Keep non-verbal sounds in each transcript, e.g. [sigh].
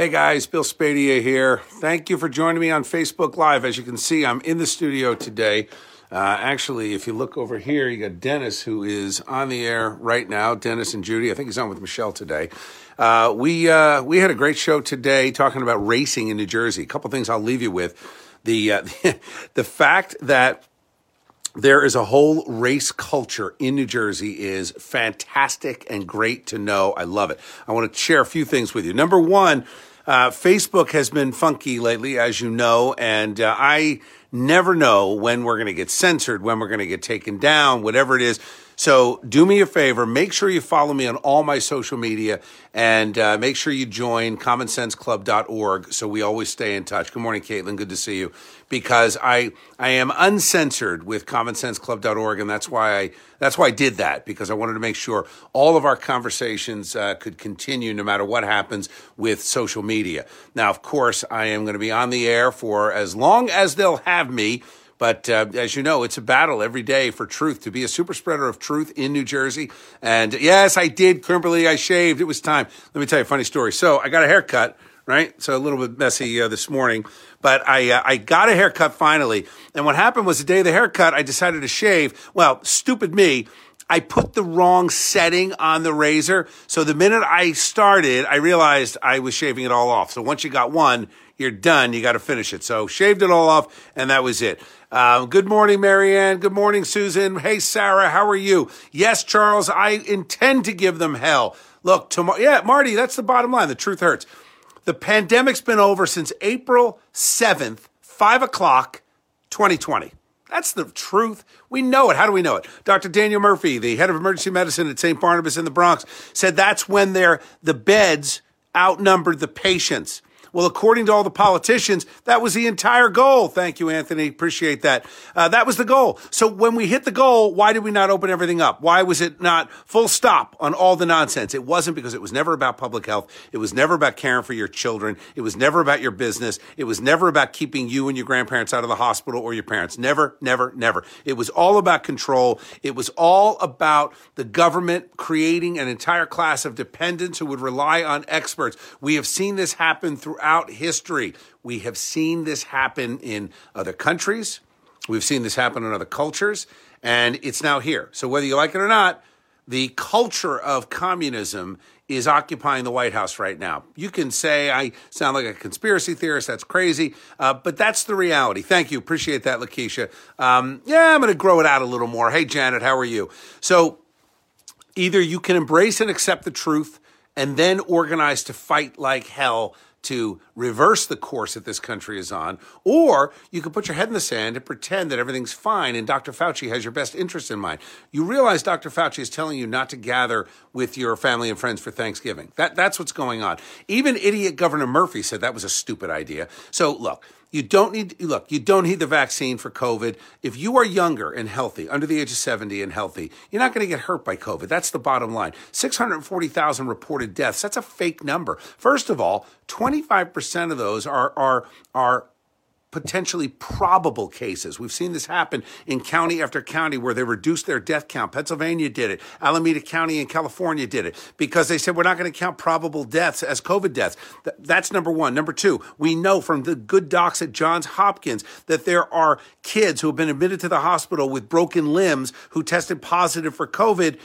Hey guys, Bill Spadea here. Thank you for joining me on Facebook Live. As you can see, I'm in the studio today. Uh, actually, if you look over here, you got Dennis who is on the air right now. Dennis and Judi. I think he's on with Michelle today. Uh, we uh, we had a great show today talking about racing in New Jersey. A couple things I'll leave you with. The uh, [laughs] the fact that there is a whole race culture in New Jersey is fantastic and great to know. I love it. I want to share a few things with you. Number one, uh, Facebook has been funky lately, as you know, and uh, I never know when we're going to get censored, when we're going to get taken down, whatever it is. So do me a favor, make sure you follow me on all my social media and uh, make sure you join commonsenseclub.org so we always stay in touch. Good morning, Caitlin. Good to see you. Because I I am uncensored with commonsenseclub.org, and that's why I that's why I did that because I wanted to make sure all of our conversations uh, could continue no matter what happens with social media. Now, of course, I am going to be on the air for as long as they'll have me. But uh, as you know, it's a battle every day for truth to be a super spreader of truth in New Jersey. And yes, I did, Kimberly. I shaved. It was time. Let me tell you a funny story. So I got a haircut, right? So a little bit messy uh, this morning, but I uh, I got a haircut finally. And what happened was the day of the haircut, I decided to shave. Well, stupid me. I put the wrong setting on the razor. So the minute I started, I realized I was shaving it all off. So once you got one, you're done. You got to finish it. So shaved it all off, and that was it. Um, good morning, Marianne. Good morning, Susan. Hey, Sarah. How are you? Yes, Charles. I intend to give them hell. Look, tomorrow. Yeah, Marty. That's the bottom line. The truth hurts. The pandemic's been over since April seventh, five o'clock, 2020. That's the truth. We know it. How do we know it? Dr. Daniel Murphy, the head of emergency medicine at St. Barnabas in the Bronx, said that's when they're, the beds outnumbered the patients. Well, according to all the politicians, that was the entire goal. Thank you, Anthony. Appreciate that. Uh, that was the goal. So when we hit the goal, why did we not open everything up? Why was it not full stop on all the nonsense? It wasn't because it was never about public health. It was never about caring for your children. It was never about your business. It was never about keeping you and your grandparents out of the hospital or your parents. Never, never, never. It was all about control. It was all about the government creating an entire class of dependents who would rely on experts. We have seen this happen through throughout history. We have seen this happen in other countries. We've seen this happen in other cultures, and it's now here. So whether you like it or not, the culture of communism is occupying the White House right now. You can say I sound like a conspiracy theorist. That's crazy, uh, but that's the reality. Thank you. Appreciate that, Lakeisha. Um, yeah, I'm going to grow it out a little more. Hey, Janet, how are you? So either you can embrace and accept the truth and then organize to fight like hell to reverse the course that this country is on, or you can put your head in the sand and pretend that everything's fine and Dr. Fauci has your best interest in mind. You realize Dr. Fauci is telling you not to gather with your family and friends for Thanksgiving. That, that's what's going on. Even idiot Governor Murphy said that was a stupid idea. So look, you don't need, look, you don't need the vaccine for COVID. If you are younger and healthy, under the age of 70 and healthy, you're not going to get hurt by COVID. That's the bottom line. 640,000 reported deaths. That's a fake number. First of all, 25% of those are, are, are potentially probable cases. We've seen this happen in county after county where they reduced their death count. Pennsylvania did it. Alameda County in California did it because they said we're not going to count probable deaths as COVID deaths. That's number one. Number two, we know from the good docs at Johns Hopkins that there are kids who have been admitted to the hospital with broken limbs who tested positive for COVID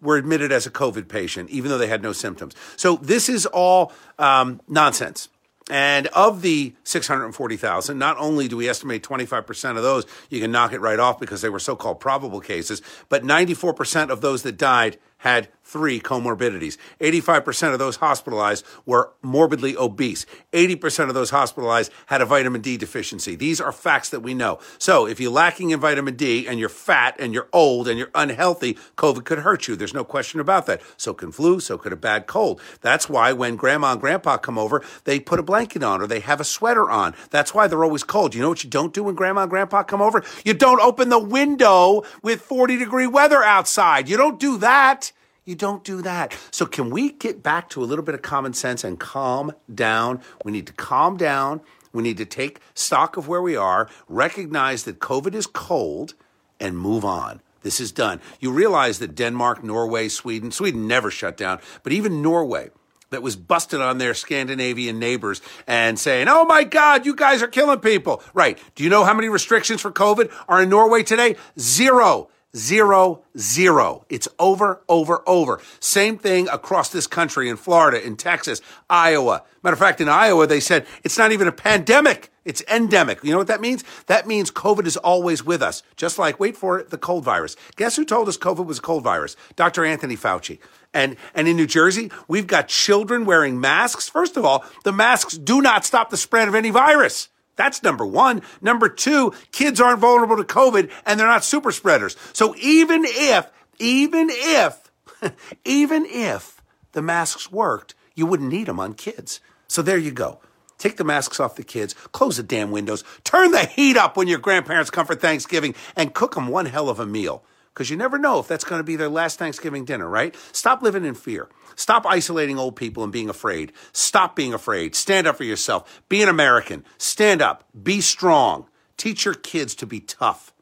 were admitted as a COVID patient, even though they had no symptoms. So this is all um, nonsense. And of the 640,000, not only do we estimate 25% of those, you can knock it right off because they were so called probable cases, but 94% of those that died had three comorbidities. 85% of those hospitalized were morbidly obese. 80% of those hospitalized had a vitamin D deficiency. These are facts that we know. So if you're lacking in vitamin D and you're fat and you're old and you're unhealthy, COVID could hurt you. There's no question about that. So can flu, so could a bad cold. That's why when grandma and grandpa come over, they put a blanket on or they have a sweater on. That's why they're always cold. You know what you don't do when grandma and grandpa come over? You don't open the window with 40 degree weather outside. You don't do that. You don't do that. So, can we get back to a little bit of common sense and calm down? We need to calm down. We need to take stock of where we are, recognize that COVID is cold, and move on. This is done. You realize that Denmark, Norway, Sweden, Sweden never shut down, but even Norway, that was busted on their Scandinavian neighbors and saying, Oh my God, you guys are killing people. Right. Do you know how many restrictions for COVID are in Norway today? Zero zero, zero. It's over, over, over. Same thing across this country in Florida, in Texas, Iowa. Matter of fact, in Iowa, they said it's not even a pandemic. It's endemic. You know what that means? That means COVID is always with us. Just like, wait for it, the cold virus. Guess who told us COVID was a cold virus? Dr. Anthony Fauci. And, and in New Jersey, we've got children wearing masks. First of all, the masks do not stop the spread of any virus. That's number one. Number two, kids aren't vulnerable to COVID and they're not super spreaders. So even if, even if, [laughs] even if the masks worked, you wouldn't need them on kids. So there you go. Take the masks off the kids, close the damn windows, turn the heat up when your grandparents come for Thanksgiving, and cook them one hell of a meal because you never know if that's going to be their last Thanksgiving dinner, right? Stop living in fear. Stop isolating old people and being afraid. Stop being afraid. Stand up for yourself. Be an American. Stand up. Be strong. Teach your kids to be tough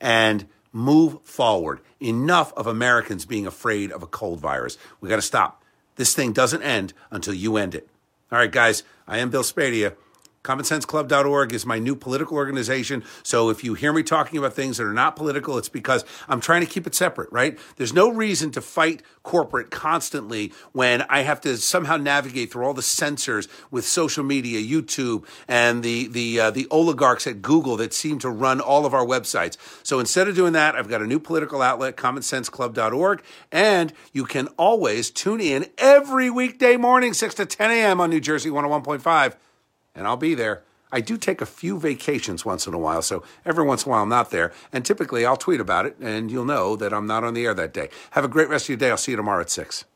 and move forward. Enough of Americans being afraid of a cold virus. We got to stop. This thing doesn't end until you end it. All right, guys, I am Bill Spadea. CommonSenseClub.org is my new political organization. So if you hear me talking about things that are not political, it's because I'm trying to keep it separate, right? There's no reason to fight corporate constantly when I have to somehow navigate through all the censors with social media, YouTube, and the the uh, the oligarchs at Google that seem to run all of our websites. So instead of doing that, I've got a new political outlet, CommonSenseClub.org, and you can always tune in every weekday morning, 6 to 10 a.m. on New Jersey 101.5 and I'll be there. I do take a few vacations once in a while, so every once in a while I'm not there. And typically I'll tweet about it, and you'll know that I'm not on the air that day. Have a great rest of your day. I'll see you tomorrow at 6.